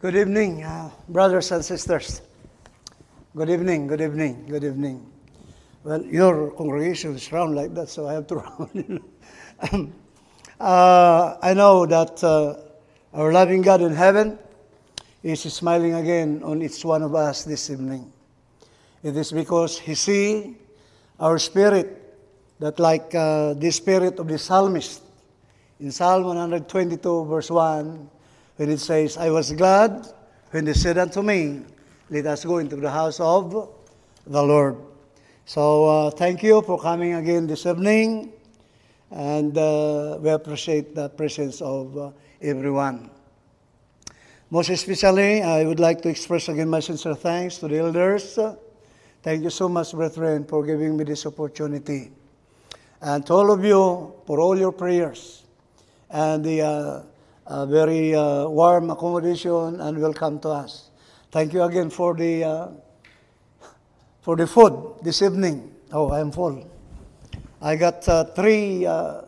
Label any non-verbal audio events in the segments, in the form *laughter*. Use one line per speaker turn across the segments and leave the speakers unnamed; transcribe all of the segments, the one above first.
Good evening, uh, brothers and sisters. Good evening, good evening, good evening. Well, your congregation is round like that, so I have to *laughs* round. Um, uh, I know that uh, our loving God in heaven is smiling again on each one of us this evening. It is because He see our spirit, that like uh, the spirit of the psalmist in Psalm 122, verse 1, when it says, I was glad when they said unto me, Let us go into the house of the Lord. So uh, thank you for coming again this evening, and uh, we appreciate the presence of uh, everyone. Most especially, I would like to express again my sincere thanks to the elders. Thank you so much, brethren, for giving me this opportunity. And to all of you, for all your prayers and the very uh, warm accommodation and welcome to us. Thank you again for the uh, for the food this evening. Oh, I am full. I got uh, three uh,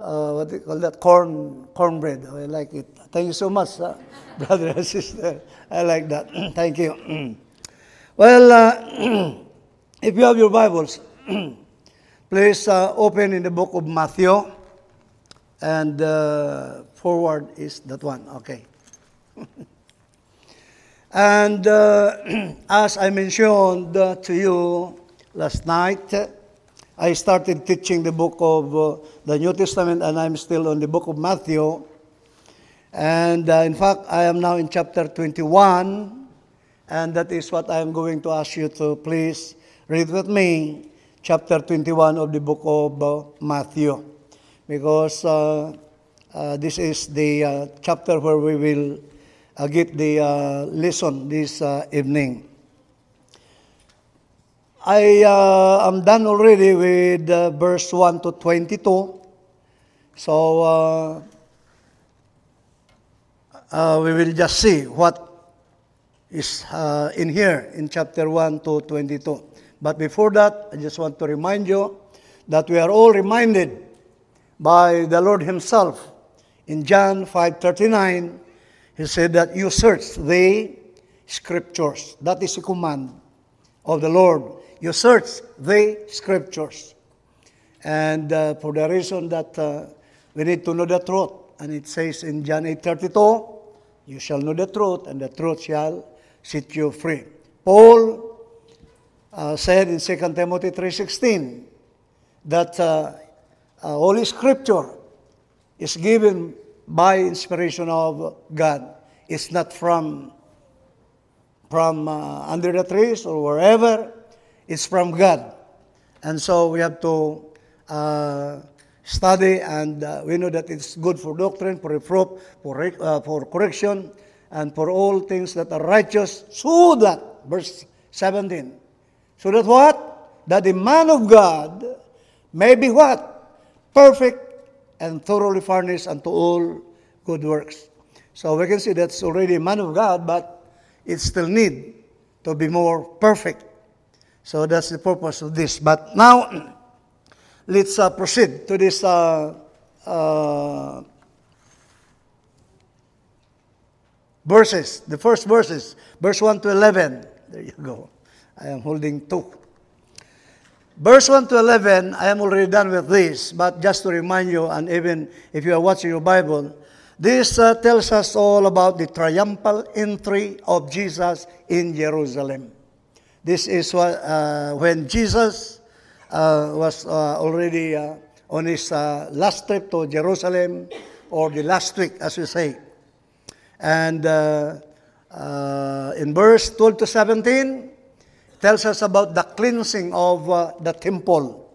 uh, what do you call that corn cornbread. I like it. Thank you so much, *laughs* brother and sister. I like that. *clears throat* Thank you. *clears throat* well, *clears throat* if you have your Bibles, please open in the book of Matthew, and forward is that one. Okay. *laughs* and uh, *clears throat* as I mentioned uh, to you last night, I started teaching the book of uh, the New Testament, and I'm still on the book of Matthew. And uh, in fact, I am now in chapter 21, and that is what I am going to ask you to please read with me, chapter 21 of the book of uh, Matthew, because uh, uh, this is the uh, chapter where we will uh, get the uh, lesson this uh, evening. I uh, am done already with verse 1 to 22. So we will just see what is in here in chapter 1 to 22. But before that, I just want to remind you that we are all reminded by the Lord Himself in John 5:39. He said that you search the scriptures. That is a command of the Lord. You search the scriptures. And uh, for the reason that uh, we need to know the truth. And it says in John 8:32, you shall know the truth, and the truth shall set you free. Paul uh, said in 2 Timothy 3.16 that uh, uh, Holy Scripture is given by inspiration of God. It's not from from uh, under the trees or wherever. It's from God. And so we have to uh, study, and uh, we know that it's good for doctrine, for reproof, for, re- uh, for correction, and for all things that are righteous, so that, verse 17, so that what? That the man of God may be what? Perfect and thoroughly furnished unto all good works. So we can see that's already a man of God, but it still need to be more perfect. So that's the purpose of this. But now, *clears throat* let's uh, proceed to this uh, uh, verses. The first verses, verse 1 to 11. There you go. I am holding two. Verse 1 to 11, I am already done with this, but just to remind you, and even if you are watching your Bible, this uh, tells us all about the triumphal entry of Jesus in Jerusalem. This is what, uh, when Jesus uh, was uh, already uh, on his uh, last trip to Jerusalem, or the last week, as we say. And uh, uh, in verse 12 to 17, tells us about the cleansing of uh, the temple.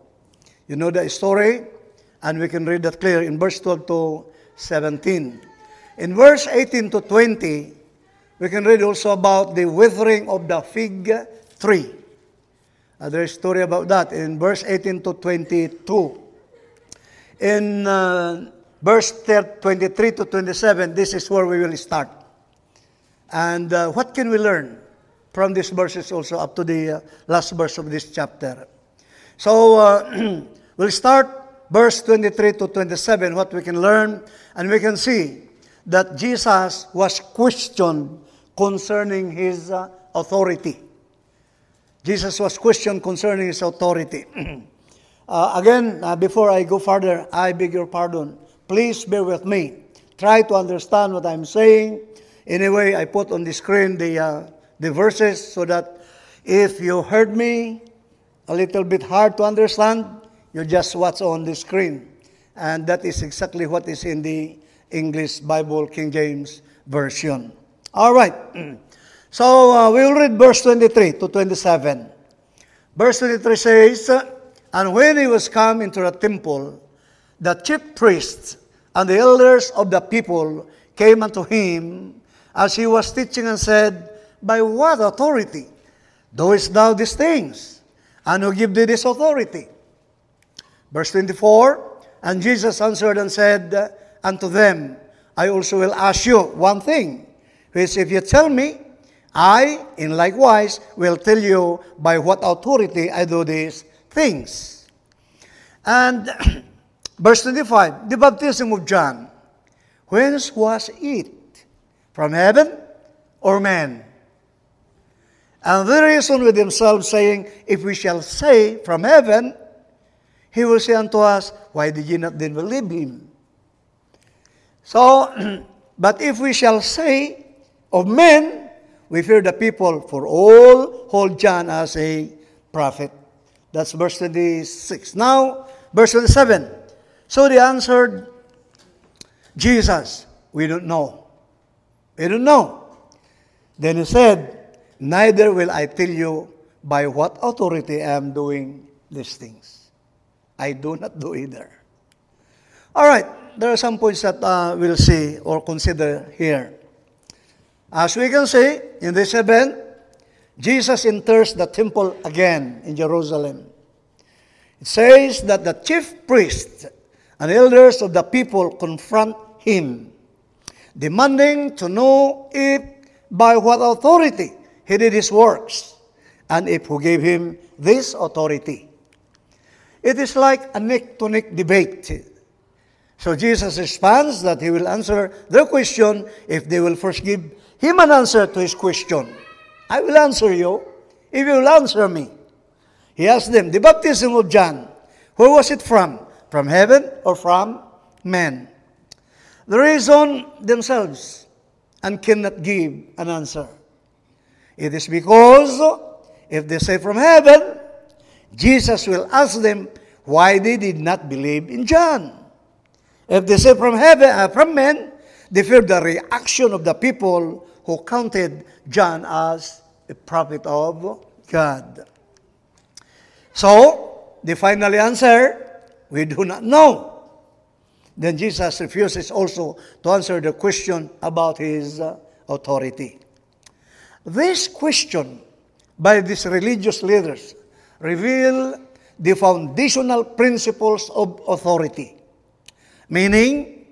You know the story, and we can read that clear in verse 12 to 17. In verse 18 to 20, we can read also about the withering of the fig tree. Uh, there is a story about that in verse 18 to 22. In uh, verse 23 to 27, this is where we will start. And uh, what can we learn from these verses also up to the uh, last verse of this chapter? So uh, *clears throat* we'll start verse 23 to 27, what we can learn, and we can see that Jesus was questioned concerning his uh, authority. Jesus was questioned concerning his authority. *clears throat* uh, again, uh, before I go further, I beg your pardon. Please bear with me. Try to understand what I'm saying. Anyway, I put on the screen the, uh, the verses so that if you heard me a little bit hard to understand, you just watch on the screen. And that is exactly what is in the English Bible King James Version. All right. *clears throat* So uh, we will read verse 23 to 27. Verse 23 says, And when he was come into the temple, the chief priests and the elders of the people came unto him as he was teaching and said, By what authority doest thou these things? And who give thee this authority? Verse 24, And Jesus answered and said unto them, I also will ask you one thing, which if you tell me, I, in likewise, will tell you by what authority I do these things. And *clears throat* verse 25, the baptism of John, whence was it? From heaven or man? And they reasoned with themselves, saying, If we shall say from heaven, he will say unto us, Why did ye not then believe him? So, *clears throat* but if we shall say of men, we fear the people, for all hold John as a prophet. That's verse 26. Now, verse 27. So they answered Jesus, We don't know. We don't know. Then he said, Neither will I tell you by what authority I am doing these things. I do not do either. All right, there are some points that uh, we'll see or consider here. As we can see in this event, Jesus enters the temple again in Jerusalem. It says that the chief priests and elders of the people confront him, demanding to know if by what authority he did his works and if who gave him this authority. It is like a neck to neck debate. So Jesus responds that he will answer their question if they will first give him an answer to his question. I will answer you if you will answer me. He asked them, The baptism of John, where was it from? From heaven or from men? They reason themselves and cannot give an answer. It is because if they say from heaven, Jesus will ask them why they did not believe in John. If they say from heaven, uh, from men, they fear the reaction of the people who counted John as a prophet of God. So, they finally answer, we do not know. Then Jesus refuses also to answer the question about his uh, authority. This question by these religious leaders reveal the foundational principles of authority. Meaning,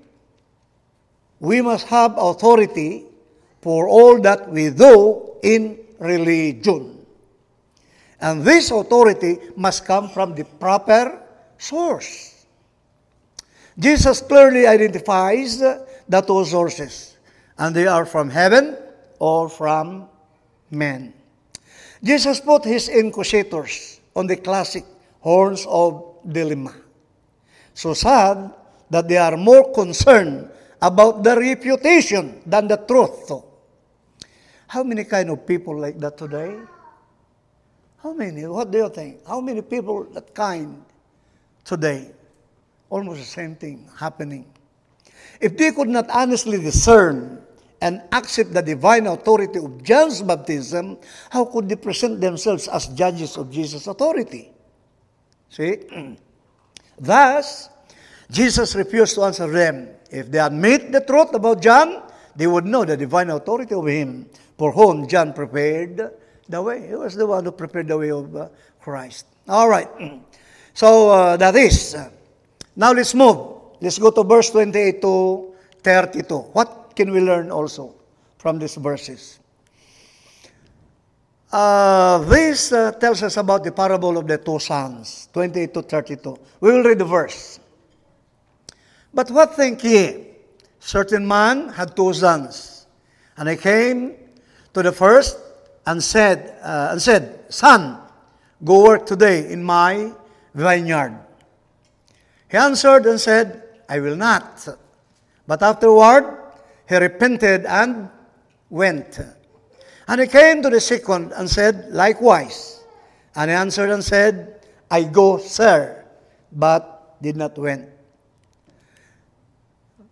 we must have authority for all that we do in religion. And this authority must come from the proper source. Jesus clearly identifies the two sources, and they are from heaven or from men. Jesus put his inquisitors on the classic horns of dilemma. So sad that they are more concerned about the reputation than the truth. How many kind of people like that today? How many? What do you think? How many people that kind today? Almost the same thing happening. If they could not honestly discern and accept the divine authority of John's baptism, how could they present themselves as judges of Jesus' authority? See? *clears throat* Thus, Jesus refused to answer them. If they admit the truth about John, they would know the divine authority of him for whom John prepared the way. He was the one who prepared the way of uh, Christ. All right. *clears throat* So uh, that is. Uh, now let's move. Let's go to verse 28 to 32. What can we learn also from these verses? Uh, this uh, tells us about the parable of the two sons, 28 to 32. We will read the verse. But what think ye? certain man had two sons. And he came to the first and said, uh, and said, Son, go work today in my vineyard. He answered and said, I will not. But afterward, he repented and went. And he came to the second and said, Likewise. And he answered and said, I go, sir, but did not went.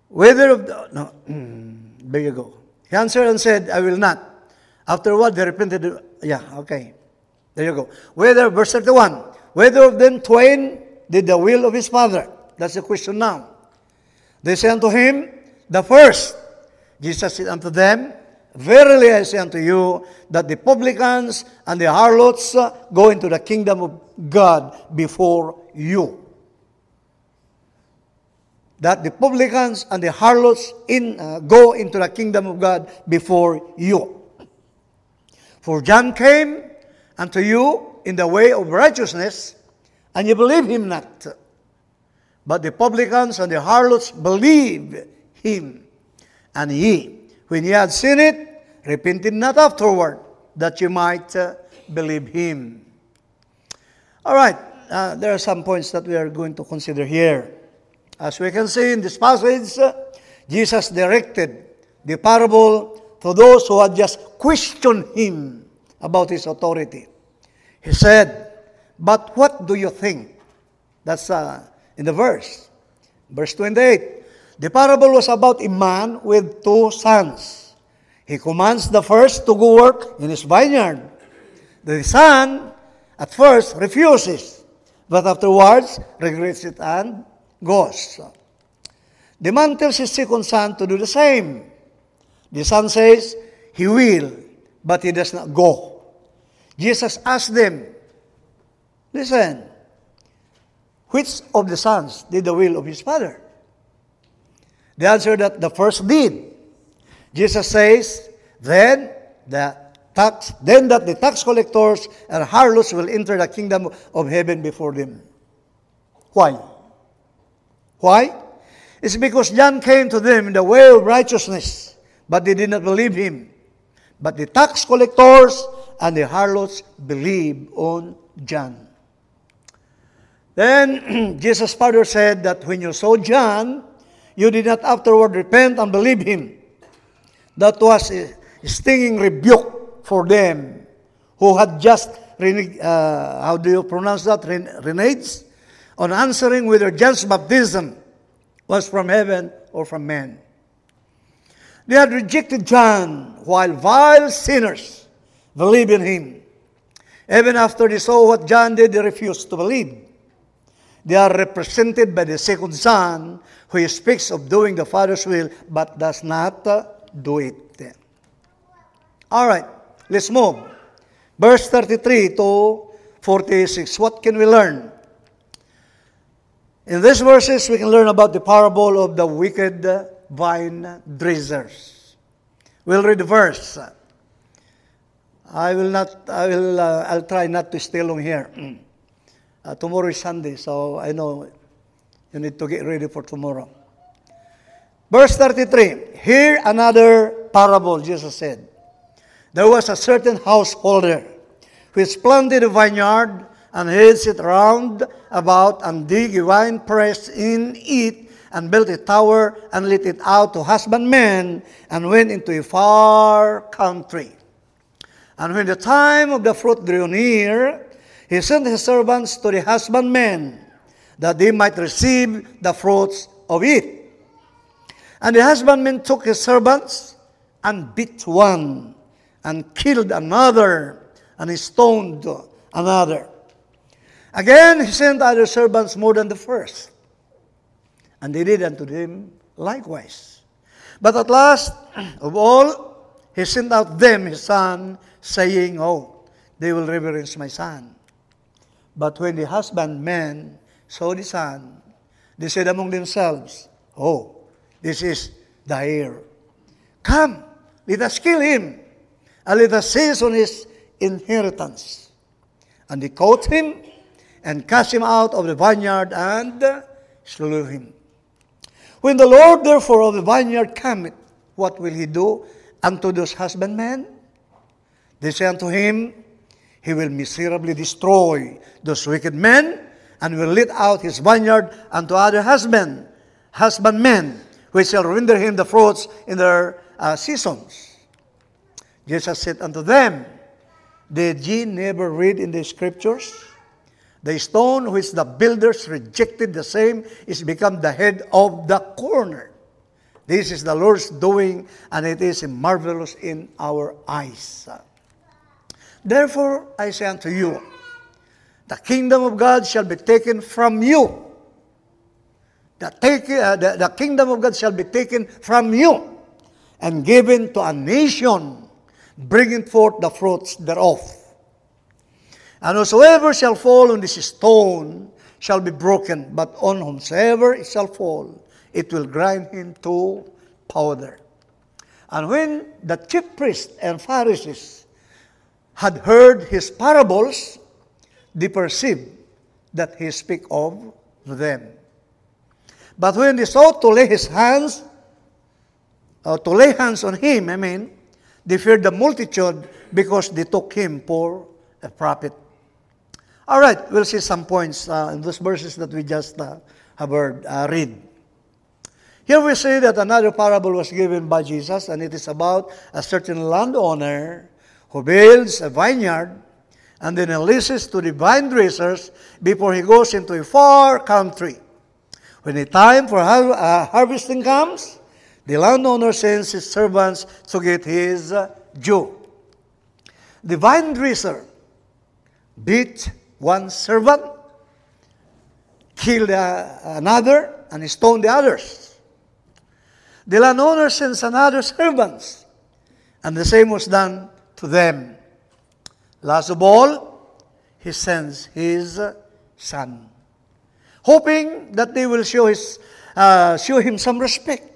Whether of the, no, *clears throat* there you go. He answered and said, I will not. Afterward, they repented. Yeah, okay. There you go. Whether, verse 31, whether of them twain did the will of his father. That's the question now. They say unto him, the first. Jesus said unto them, Verily I say unto you, that the publicans and the harlots go into the kingdom of God before you. That the publicans and the harlots in, uh, go into the kingdom of God before you. For John came unto you in the way of righteousness, and you believe him not. But the publicans and the harlots believe him. And ye, when ye had seen it, repented not afterward, that you might uh, believe him. All right, uh, there are some points that we are going to consider here. As we can see in this passage, uh, Jesus directed the parable to those who had just questioned him about his authority. He said, But what do you think? That's uh, in the verse. Verse 28. The parable was about a man with two sons. He commands the first to go work in his vineyard. The son, at first, refuses, but afterwards regrets it and goes. The man tells his second son to do the same. The son says he will, but he does not go. Jesus asked them, Listen, which of the sons did the will of his father? The answer that the first did. Jesus says, then the tax, then that the tax collectors and harlots will enter the kingdom of heaven before them. Why? Why? It's because John came to them in the way of righteousness, but they did not believe him. But the tax collectors and the harlots believed on John. Then *clears throat* Jesus' father said that when you saw John, you did not afterward repent and believe him. That was a stinging rebuke for them who had just, uh, how do you pronounce that, reneged on answering whether John's baptism was from heaven or from men. They had rejected John while vile sinners believed in him. Even after they saw what John did, they refused to believe. They are represented by the second son who speaks of doing the Father's will but does not uh, do it. All right, let's move. Verse 33 to 46. What can we learn? In these verses, we can learn about the parable of the wicked vine dressers. We'll read the verse. I will not, I will, uh, I'll try not to stay long here. *clears throat* Uh, tomorrow is Sunday, so I know you need to get ready for tomorrow. Verse 33 Here another parable, Jesus said. There was a certain householder which planted a vineyard and hedged it round about and dig a wine press in it and built a tower and let it out to husbandmen and went into a far country. And when the time of the fruit drew near, he sent his servants to the husbandmen that they might receive the fruits of it. And the husbandman took his servants and beat one and killed another and he stoned another. Again, he sent other servants more than the first. And they did unto them likewise. But at last of all, he sent out them his son, saying, Oh, they will reverence my son. But when the husbandmen saw the son, they said among themselves, Oh, this is the heir. Come, let us kill him, and let us seize on his inheritance. And they caught him and cast him out of the vineyard and slew him. When the Lord therefore of the vineyard cometh, what will he do unto those husbandmen? They say unto him, He will miserably destroy those wicked men, and will let out his vineyard unto other husband, husbandmen, which shall render him the fruits in their uh, seasons. Jesus said unto them, Did ye never read in the scriptures? The stone which the builders rejected, the same is become the head of the corner. This is the Lord's doing, and it is marvelous in our eyes. Therefore, I say unto you, the kingdom of God shall be taken from you. The, take, uh, the, the kingdom of God shall be taken from you and given to a nation, bringing forth the fruits thereof. And whosoever shall fall on this stone shall be broken, but on whomsoever it shall fall, it will grind him to powder. And when the chief priests and Pharisees had heard his parables, they perceived that he speak of them. But when they sought to lay his hands, uh, to lay hands on him, I mean, they feared the multitude because they took him for a prophet. All right, we'll see some points uh, in those verses that we just uh, have heard uh, read. Here we see that another parable was given by Jesus, and it is about a certain landowner who builds a vineyard and then leases to the vine dressers before he goes into a far country. When the time for har- uh, harvesting comes, the landowner sends his servants to get his uh, due. The vine dresser beat one servant, killed uh, another, and stoned the others. The landowner sends another servants, and the same was done to them. Last of all, he sends his son, hoping that they will show, his, uh, show him some respect.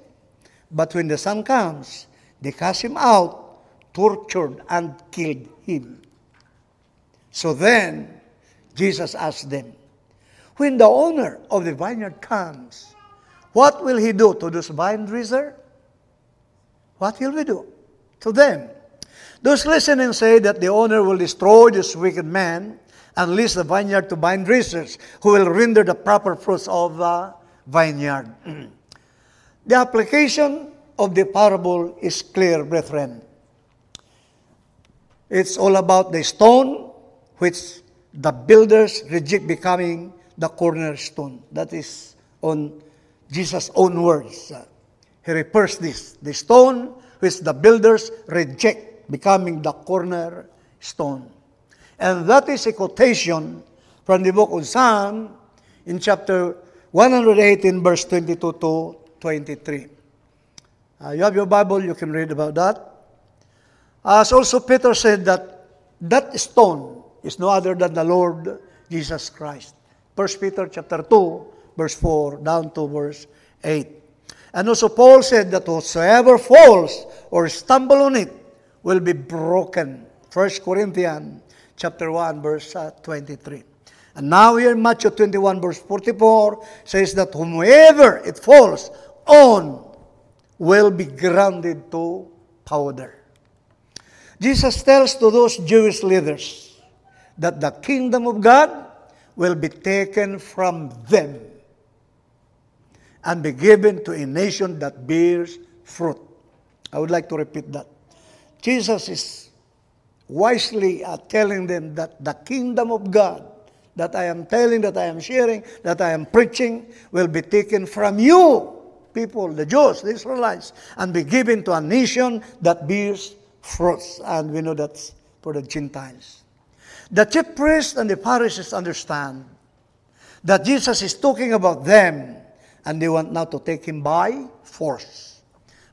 But when the son comes, they cast him out, tortured, and killed him. So then, Jesus asked them, When the owner of the vineyard comes, what will he do to those vine dresser? What will we do to them? Those listening say that the owner will destroy this wicked man and lease the vineyard to vine dressers who will render the proper fruits of the vineyard. *clears throat* the application of the parable is clear, brethren. It's all about the stone which the builders reject becoming the cornerstone. That is on Jesus' own words. He refers this, the stone which the builders reject becoming the cornerstone. And that is a quotation from the book of Psalm in chapter 118, verse 22 to 23. Uh, you have your Bible, you can read about that. As also Peter said that that stone is no other than the Lord Jesus Christ. 1 Peter chapter 2, verse 4 down to verse 8. And also Paul said that whosoever falls or stumble on it will be broken. 1 Corinthians chapter 1, verse uh, 23. And now here Matthew 21, verse 44 says that whomever it falls on will be grounded to powder. Jesus tells to those Jewish leaders that the kingdom of God will be taken from them and be given to a nation that bears fruit. I would like to repeat that. Jesus is wisely uh, telling them that the kingdom of God that I am telling, that I am sharing, that I am preaching will be taken from you, people, the Jews, the Israelites, and be given to a nation that bears fruits. And we know that's for the Gentiles. The chief priests and the Pharisees understand that Jesus is talking about them and they want now to take him by force.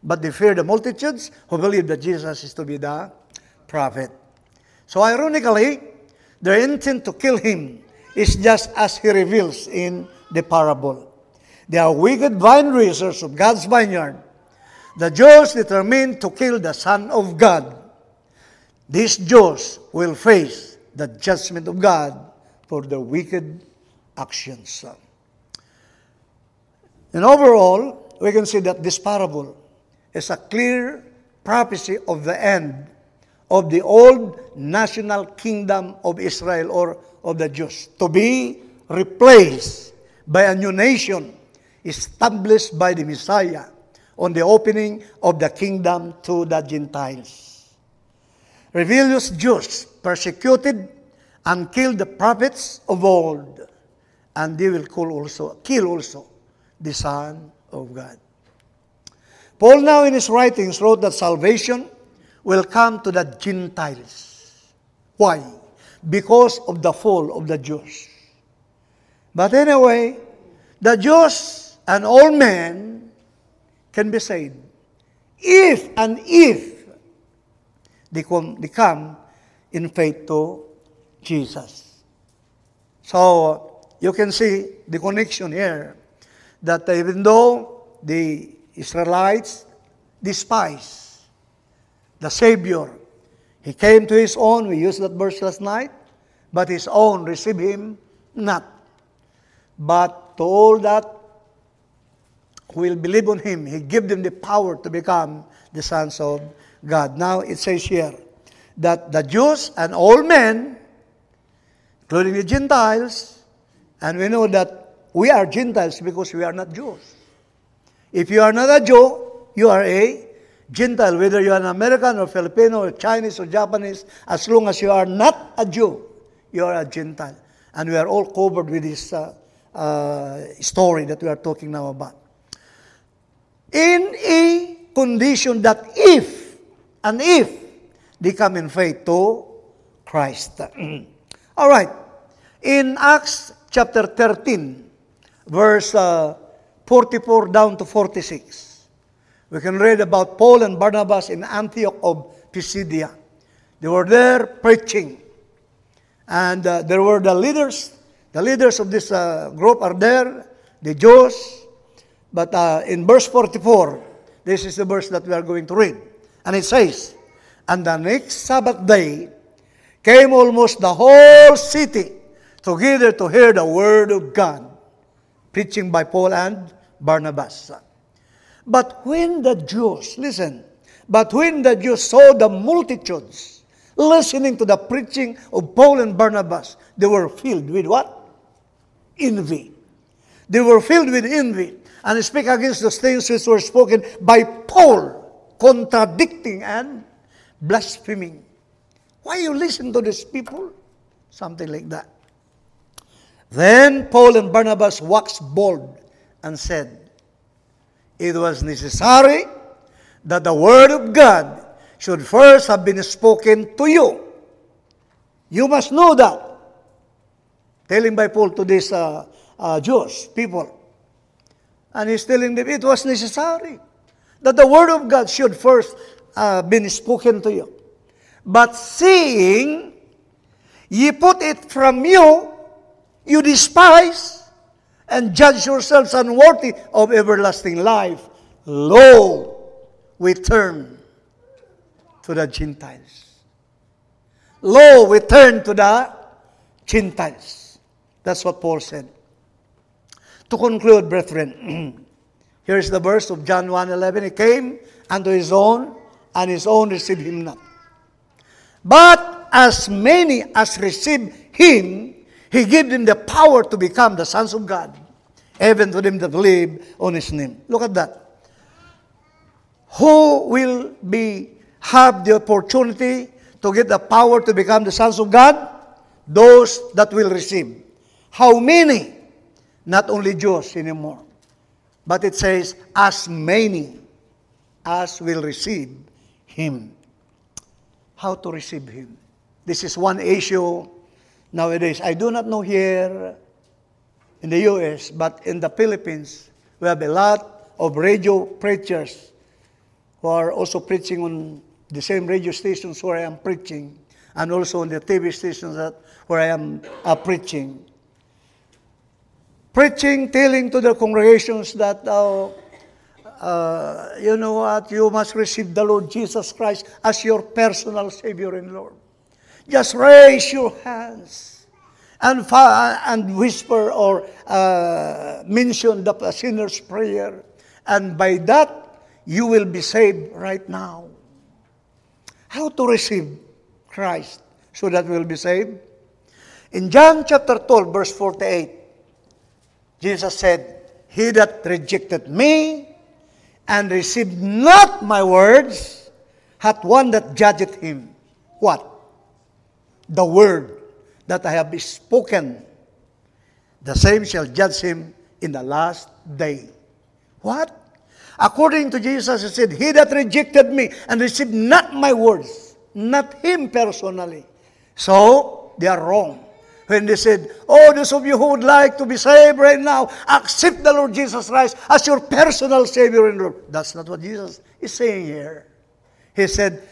But they fear the multitudes who believe that Jesus is to be the prophet. So ironically, their intent to kill him is just as he reveals in the parable. They are wicked vine raisers of God's vineyard. The Jews determined to kill the Son of God. These Jews will face the judgment of God for their wicked actions. And overall, we can see that this parable is a clear prophecy of the end of the old national kingdom of Israel or of the Jews to be replaced by a new nation established by the Messiah on the opening of the kingdom to the Gentiles. Rebellious Jews persecuted and killed the prophets of old, and they will kill also, kill also the Son of God. Paul now in his writings wrote that salvation will come to the Gentiles. Why? Because of the fall of the Jews. But anyway, the Jews and all men can be saved. If and if they come, they come in faith to Jesus. So you can see the connection here that even though the Israelites despise the Savior, he came to his own, we used that verse last night, but his own received him not. But to all that will believe on him, he gave them the power to become the sons of God. Now it says here that the Jews and all men, including the Gentiles, and we know that we are Gentiles because we are not Jews. If you are not a Jew, you are a Gentile, whether you are an American or Filipino or Chinese or Japanese, as long as you are not a Jew, you are a Gentile. And we are all covered with this uh, uh, story that we are talking now about. In a condition that if, and if, they come in faith to Christ. *clears throat* all right. In Acts chapter 13, verse uh, 44 down to 46. We can read about Paul and Barnabas in Antioch of Pisidia. They were there preaching. And uh, there were the leaders. The leaders of this uh, group are there, the Jews. But uh, in verse 44, this is the verse that we are going to read. And it says, And the next Sabbath day came almost the whole city together to hear the word of God, preaching by Paul and Barnabas. But when the Jews, listen, but when the Jews saw the multitudes listening to the preaching of Paul and Barnabas, they were filled with what? Envy. They were filled with envy and speak against those things which were spoken by Paul, contradicting and blaspheming. Why you listen to these people? Something like that. Then Paul and Barnabas waxed bold and said, It was necessary that the word of God should first have been spoken to you. You must know that. Telling by Paul to these uh, uh, Jews, people. And he's telling them it was necessary that the word of God should first uh, been spoken to you. But seeing ye put it from you, you despise and judge yourselves unworthy of everlasting life. Lo, we turn to the Gentiles. Lo, we turn to the Gentiles. That's what Paul said. To conclude, brethren, *clears throat* here's the verse of John 1.11. He came unto his own, and his own received him not. But as many as received him, he gave them the power to become the sons of God, even to them that believe on His name. Look at that. Who will be have the opportunity to get the power to become the sons of God? Those that will receive. How many? Not only Jews anymore. But it says, as many as will receive Him. How to receive Him? This is one issue nowadays. I do not know here in the U.S., but in the Philippines, we have a lot of radio preachers who are also preaching on the same radio stations where I am preaching, and also on the TV stations that where I am uh, preaching. Preaching, telling to the congregations that, uh, uh, you know what, you must receive the Lord Jesus Christ as your personal Savior and Lord. Just raise your hands and, and whisper or uh, mention the sinner's prayer And by that, you will be saved right now. How to receive Christ so that we'll be saved? In John chapter 12, verse 48, Jesus said, He that rejected me and received not my words hath one that judgeth him. What? The word that I have spoken. The same shall judge him in the last day. What? According to Jesus, he said, He that rejected me and received not my words, not him personally. So, they are wrong. When they said, Oh, those of you who would like to be saved right now, accept the Lord Jesus Christ as your personal Savior and Lord. That's not what Jesus is saying here. He said,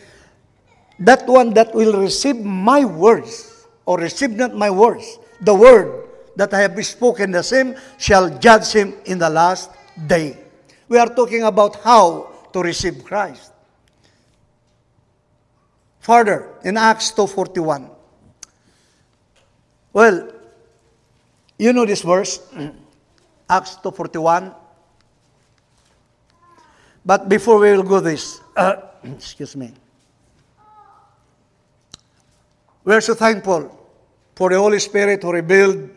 That one that will receive my words, or receive not my words, the word that I have spoken, the same shall judge him in the last day. We are talking about how to receive Christ. Further, in Acts 2.41, well, you know this verse, *clears throat* Acts 2.41. But before we will go this, uh, *clears throat* excuse me. We are so thankful for the Holy Spirit who revealed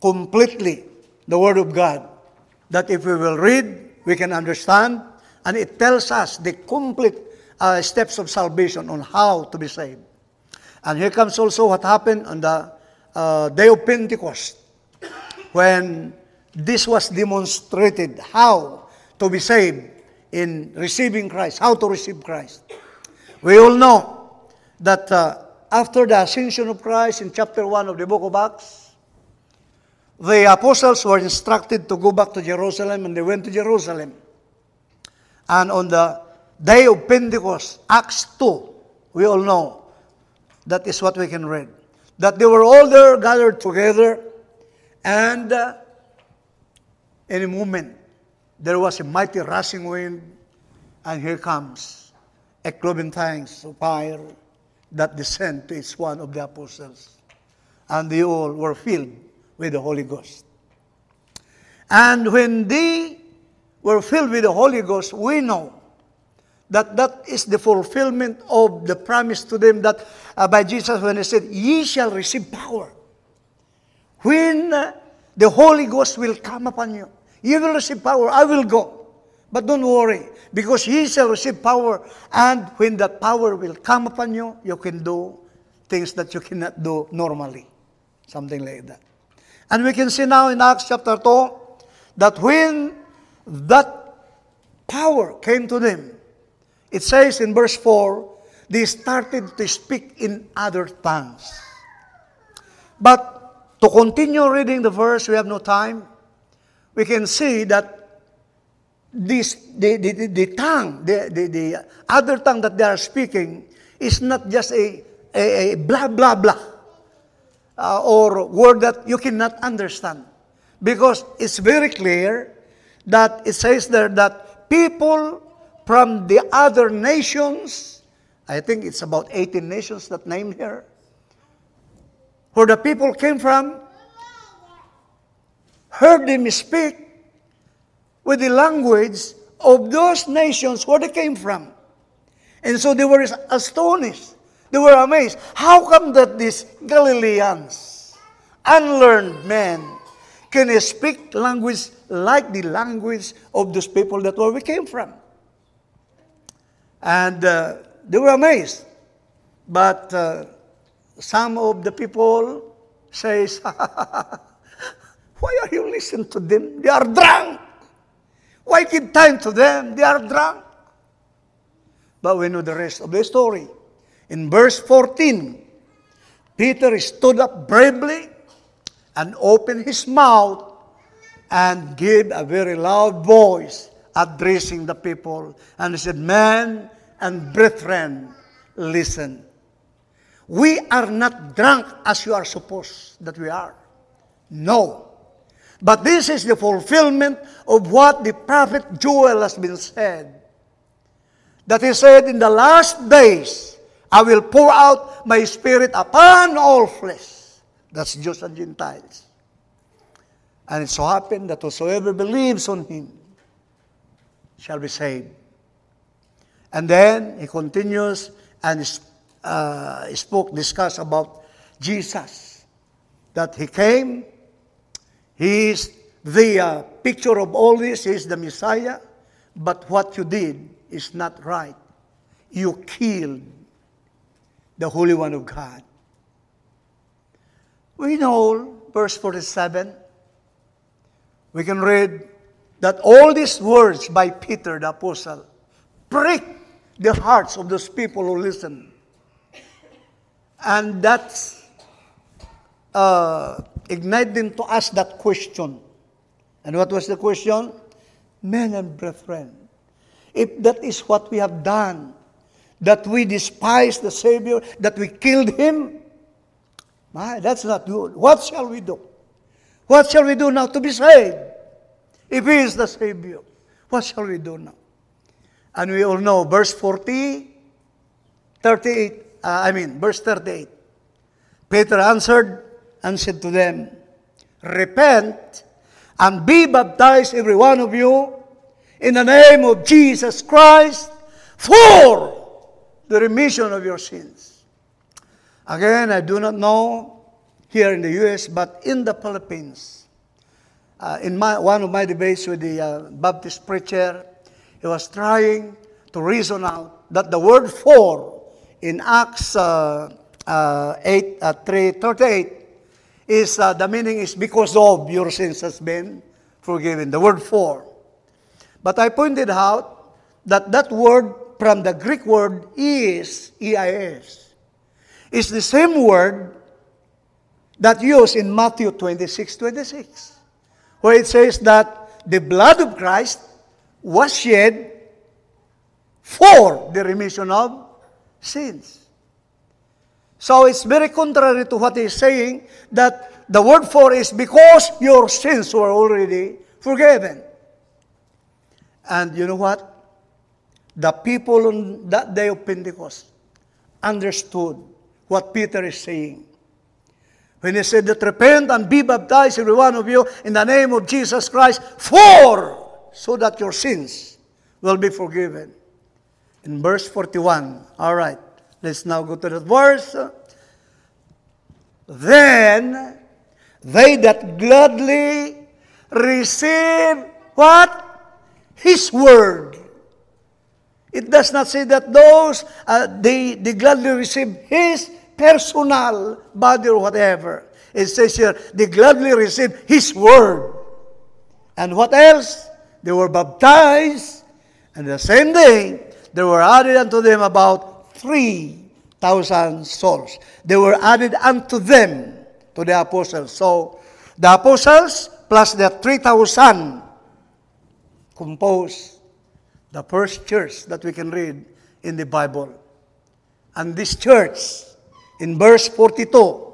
completely the Word of God. That if we will read, we can understand, and it tells us the complete uh, steps of salvation on how to be saved. And here comes also what happened on the uh, day of Pentecost when this was demonstrated how to be saved in receiving Christ, how to receive Christ. We all know that uh, after the ascension of Christ in chapter 1 of the book of Acts, the apostles were instructed to go back to Jerusalem and they went to Jerusalem. And on the day of Pentecost, Acts 2, we all know that is what we can read. That they were all there gathered together, and uh, in a moment, there was a mighty rushing wind, and here comes a cloven tongues of fire that descend to each one of the apostles. And they all were filled with the Holy Ghost. And when they were filled with the Holy Ghost, we know that that is the fulfillment of the promise to them that uh, by Jesus when he said, Ye shall receive power. When uh, the Holy Ghost will come upon you, you will receive power. I will go. But don't worry, because ye shall receive power, and when that power will come upon you, you can do things that you cannot do normally. Something like that. And we can see now in Acts chapter 2 that when that power came to them, it says in verse 4, they started to speak in other tongues. But to continue reading the verse, we have no time. We can see that this the, the, the, the tongue, the, the, the other tongue that they are speaking is not just a, a, a blah, blah, blah, uh, or word that you cannot understand. Because it's very clear that it says there that people from the other nations. I think it's about 18 nations that named here. Where the people came from, heard them speak with the language of those nations where they came from. And so they were astonished. They were amazed. How come that these Galileans, unlearned men, can speak language like the language of those people that where we came from? And uh, they were amazed. But uh, some of the people says, *laughs* why are you listening to them? They are drunk. Why give time to them? They are drunk. But we know the rest of the story. In verse 14, Peter stood up bravely and opened his mouth and gave a very loud voice addressing the people. And he said, Men and brethren, listen. We are not drunk as you are supposed that we are. No. But this is the fulfillment of what the prophet Joel has been said. That he said, In the last days, I will pour out my spirit upon all flesh. That's Jews and Gentiles. And it so happened that whosoever believes on him shall be saved. And then he continues and uh, spoke, discussed about Jesus, that he came, he is the uh, picture of all this, he is the Messiah, but what you did is not right. You killed the Holy One of God. We know, verse 47, we can read that all these words by Peter the Apostle prick the hearts of those people who listen. And that's uh, ignite them to ask that question. And what was the question? Men and brethren, if that is what we have done, that we despise the Savior, that we killed him, my, that's not good. What shall we do? What shall we do now to be saved? If He is the Savior, what shall we do now? And we all know verse 40, 38, uh, I mean, verse 38. Peter answered and said to them, Repent and be baptized, every one of you, in the name of Jesus Christ for the remission of your sins. Again, I do not know here in the U.S., but in the Philippines, uh, in my, one of my debates with the uh, Baptist preacher, he was trying to reason out that the word for in Acts uh, uh, 8, uh, 3, 38 is uh, the meaning is because of your sins has been forgiven. The word for. But I pointed out that that word from the Greek word is, E-I-S, is the same word that used in Matthew 26, 26, where it says that the blood of Christ was shed for the remission of sins. So it's very contrary to what he's saying that the word for is because your sins were already forgiven. And you know what? The people on that day of Pentecost understood what Peter is saying. When he said that repent and be baptized, every one of you, in the name of Jesus Christ, for so that your sins will be forgiven. In verse 41. All right. Let's now go to that verse. Then they that gladly receive what? His word. It does not say that those, uh, they, they gladly receive His personal body or whatever. It says here, they gladly receive His word. And what else? They were baptized, and the same day, there were added unto them about 3,000 souls. They were added unto them, to the apostles. So, the apostles plus the 3,000 compose the first church that we can read in the Bible. And this church, in verse 42,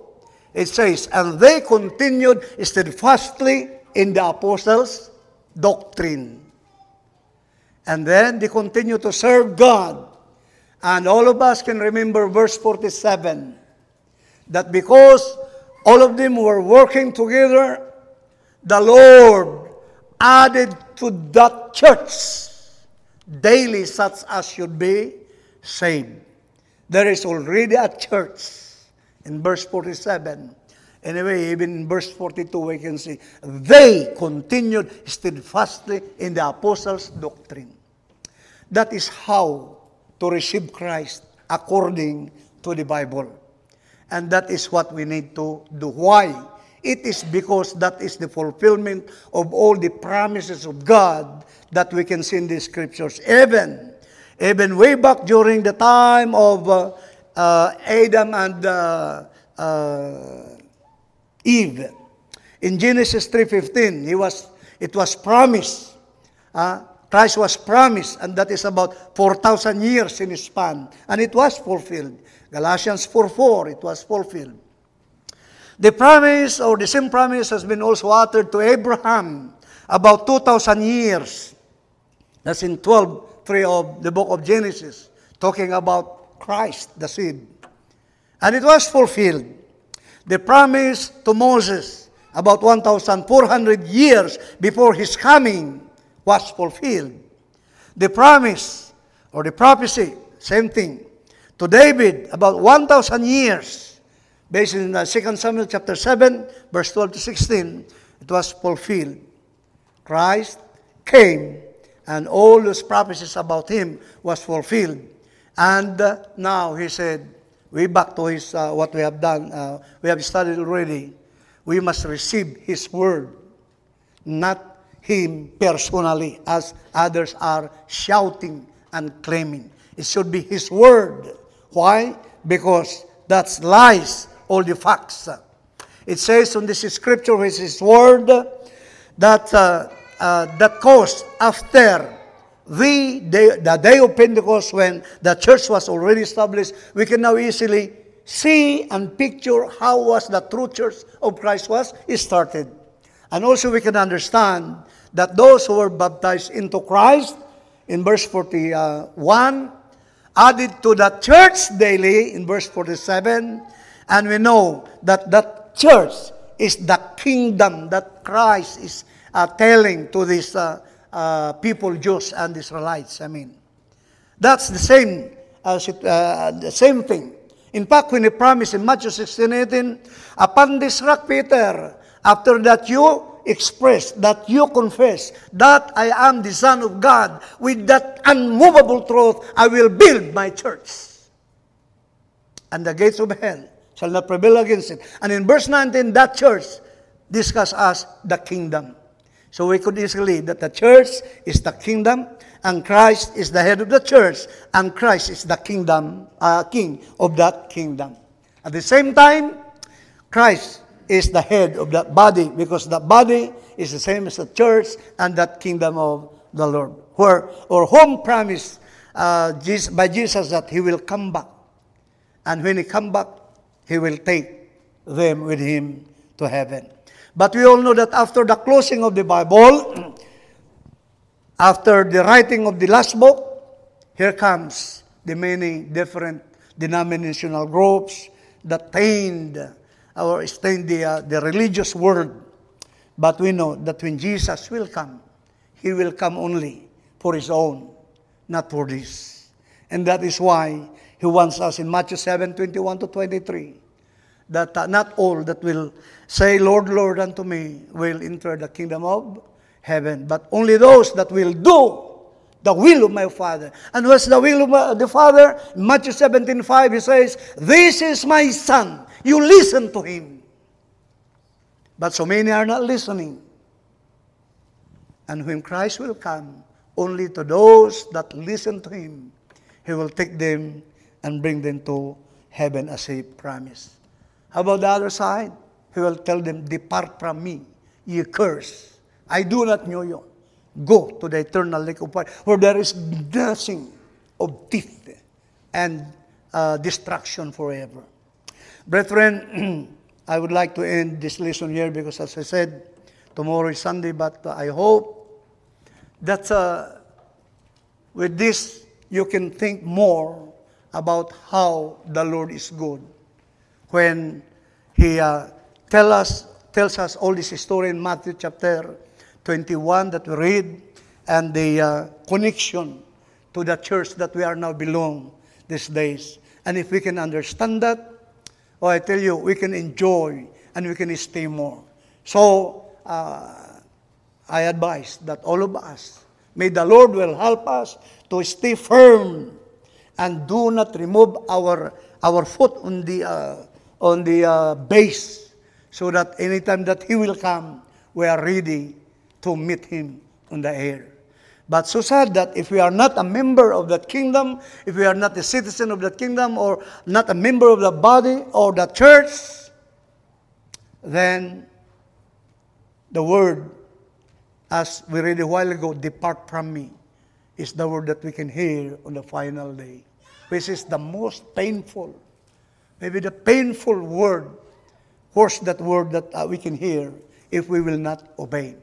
it says, And they continued steadfastly in the apostles' doctrine. And then they continue to serve God and all of us can remember verse 47 that because all of them were working together, the Lord added to that church daily such as should be saved. There is already a church in verse 47. Anyway, even in verse 42, we can see they continued steadfastly in the apostles' doctrine. That is how to receive Christ according to the Bible. And that is what we need to do. Why? It is because that is the fulfillment of all the promises of God that we can see in the scriptures. Even, even way back during the time of uh, uh, Adam and uh, uh Eve, in Genesis 3.15, he was, it was promised uh, Christ was promised, and that is about 4,000 years in span. And it was fulfilled. Galatians 4.4, it was fulfilled. The promise, or the same promise, has been also uttered to Abraham about 2,000 years. That's in 12, 3 of the book of Genesis, talking about Christ, the seed. And it was fulfilled. The promise to Moses about 1,400 years before his coming was fulfilled. the promise or the prophecy, same thing, to David about 1,000 years, based in uh, 2 Samuel chapter 7, verse 12 to 16, it was fulfilled. Christ came, and all those prophecies about him was fulfilled. And uh, now he said, we back to his uh, what we have done, uh, we have studied already. We must receive his word, not him personally, as others are shouting and claiming. It should be his word. Why? Because that's lies, all the facts. It says on this scripture, which is his word, that uh, uh, that caused after the day, the day of Pentecost when the church was already established, we can now easily see and picture how was the true church of Christ was started. And also we can understand that those who were baptized into Christ, in verse 41, added to the church daily, in verse 47, and we know that that church is the kingdom that Christ is uh, telling to these uh, uh, people, Jews and Israelites. I mean, that's the same, uh, the same thing. In fact, when he promised in Matthew 16, 18, upon this rock, Peter, after that you express, that you confess that I am the Son of God, with that unmovable truth, I will build my church. And the gates of hell shall not prevail against it. And in verse 19, that church discuss as the kingdom. So we could easily that the church is the kingdom, and Christ is the head of the church, and Christ is the kingdom, uh, king of that kingdom. At the same time, Christ is the head of that body because that body is the same as the church and that kingdom of the Lord. Where or whom promised uh, Jesus, by Jesus that he will come back. And when he come back, he will take them with him to heaven. But we all know that after the closing of the Bible, *clears throat* after the writing of the last book, here comes the many different denominational groups that tainted or stained the, uh, the religious world. But we know that when Jesus will come, he will come only for his own, not for this. And that is why he wants us in Matthew 7 21 to 23 that uh, not all that will say, Lord, Lord unto me will enter the kingdom of heaven, but only those that will do the will of my Father. And what's the will of the Father? Matthew 17 5, he says, This is my Son. You listen to him. But so many are not listening. And when Christ will come, only to those that listen to him, he will take them and bring them to heaven as he promised. How about the other side? He will tell them, Depart from me, ye curse. I do not know you. Go to the eternal lake of fire, where there is nothing of teeth and uh, destruction forever. Brethren, *clears throat* I would like to end this lesson here because, as I said, tomorrow is Sunday, but uh, I hope that uh, with this you can think more about how the Lord is good when he uh, tell us, tells us all this story in Matthew chapter 21 that we read and the uh, connection to the church that we are now belong these days. And if we can understand that, oh, I tell you, we can enjoy and we can stay more. So, uh, I advise that all of us, may the Lord will help us to stay firm and do not remove our, our foot on the uh, on the uh, base so that anytime that He will come, we are ready to meet Him in the air. But so sad that if we are not a member of that kingdom, if we are not a citizen of that kingdom, or not a member of the body or the church, then the word, as we read a while ago, depart from me, is the word that we can hear on the final day, which is the most painful maybe the painful word, worse that word that uh, we can hear if we will not obey.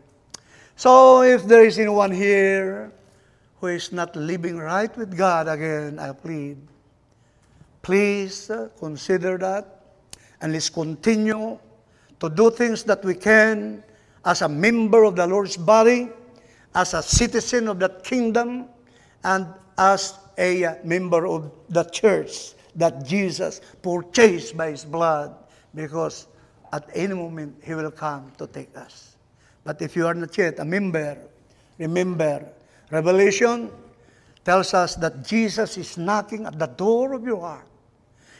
So if there is anyone here who is not living right with God again, I plead, please uh, consider that and let's continue to do things that we can as a member of the Lord's body, as a citizen of that kingdom, and as a uh, member of the church that Jesus purchased by his blood because at any moment he will come to take us. But if you are not yet a member, remember, Revelation tells us that Jesus is knocking at the door of your heart.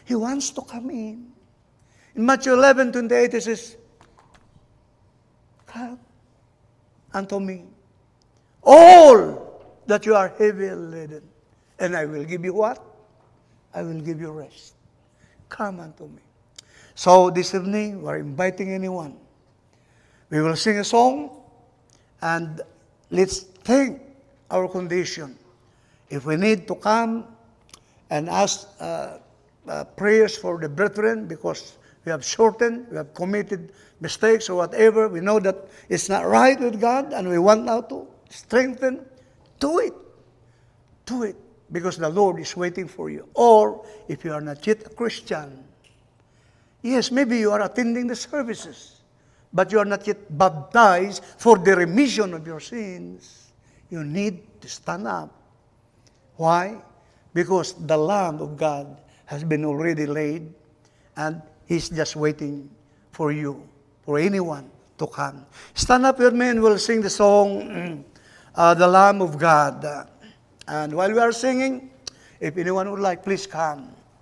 He wants to come in. In Matthew 11, 28, it says, Come unto me, all that you are heavy laden, and I will give you what? I will give you rest. Come unto me. So this evening, we're inviting anyone. We will sing a song, and let's think our condition. If we need to come and ask uh, uh, prayers for the brethren because we have shortened, we have committed mistakes or whatever, we know that it's not right with God and we want now to strengthen, do it. Do it because the Lord is waiting for you. Or if you are not yet a Christian, yes, maybe you are attending the services, but you are not yet baptized for the remission of your sins. You need to stand up. Why? Because the Lamb of God has been already laid and He's just waiting for you, for anyone to come. Stand up with me and we'll sing the song, *clears throat* uh, The Lamb of God. And while we are singing, if anyone would like, please come.